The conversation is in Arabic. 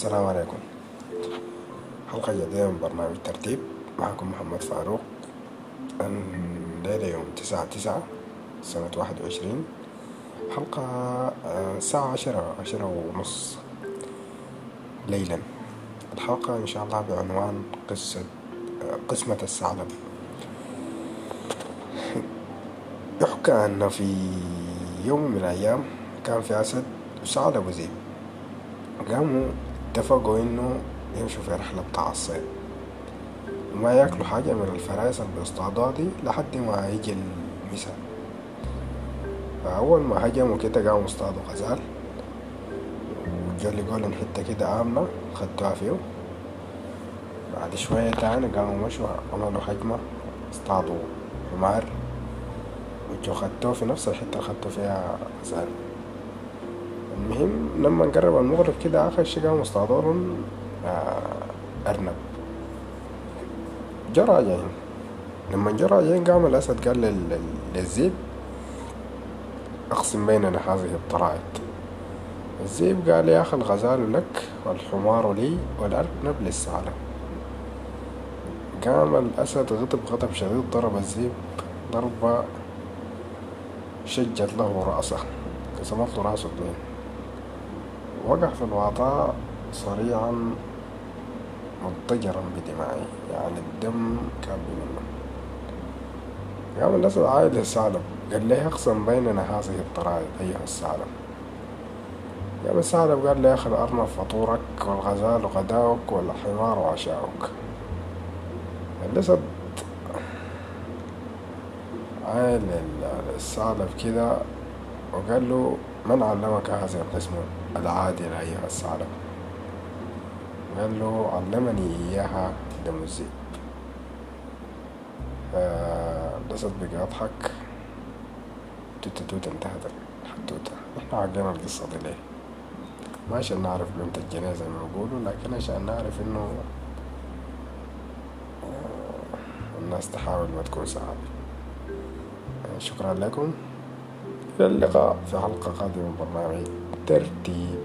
السلام عليكم. حلقة جديدة من برنامج ترتيب معكم محمد فاروق. الليلة يوم تسعة تسعة سنة واحد وعشرين. حلقة آه، الساعة عشرة عشرة ونص. ليلا. الحلقة إن شاء الله بعنوان قصة آه، قسمة الثعلب يحكى أن في يوم من الأيام كان في أسد وثعلب وذئب قاموا اتفقوا إنه يمشوا في رحلة بتاع الصيد. وما ياكلوا حاجة من الفرايس اللي دي لحد ما يجي المساء فأول ما هجموا كده قاموا اصطادوا غزال. لقوا لهم حتة كده آمنة خدوها فيه بعد شوية تاني قاموا مشوا عملوا هجمة اصطادوا حمار. وجو خدوه في نفس الحتة اللي خدوا فيها غزال. المهم لما قرب المغرب كده آخر شي لهم آه، أرنب. جو راجعين لما جو راجعين قام الأسد قال لل- للذئب أقسم بيننا هذه الطرائق. الذئب قال يا أخي الغزال لك والحمار لي والأرنب للثعلب قام الأسد غضب غضب شديد ضرب الذئب ضربة شجت له رأسه قسمت له رأسه اتنين وقع في الوعطاء صريعا مضطجرا بدمائه يعني الدم كان منه قام الأسد عايد للثعلب قال ليه أقسم بيننا هذه الطرائق أيها الثعلب قام الثعلب قال لي أخي الأرنب فطورك والغزال غداؤك والحمار عشاؤك الأسد عايل الثعلب كده وقال له من علمك هذه القسمة العادلة أيها الثعلب قال له علمني إياها دم الذئب فالأسد بقى يضحك توتة توتة انتهت الحدوتة. إحنا عقلنا القصة دي ليه؟ ما عشان نعرف قيمة الجنيه زي ما بيقولوا لكن عشان نعرف إنه آه، الناس تحاول ما تكون سعادة شكرا لكم. إلى اللقاء. في حلقة قادمة من برنامج ترتيب.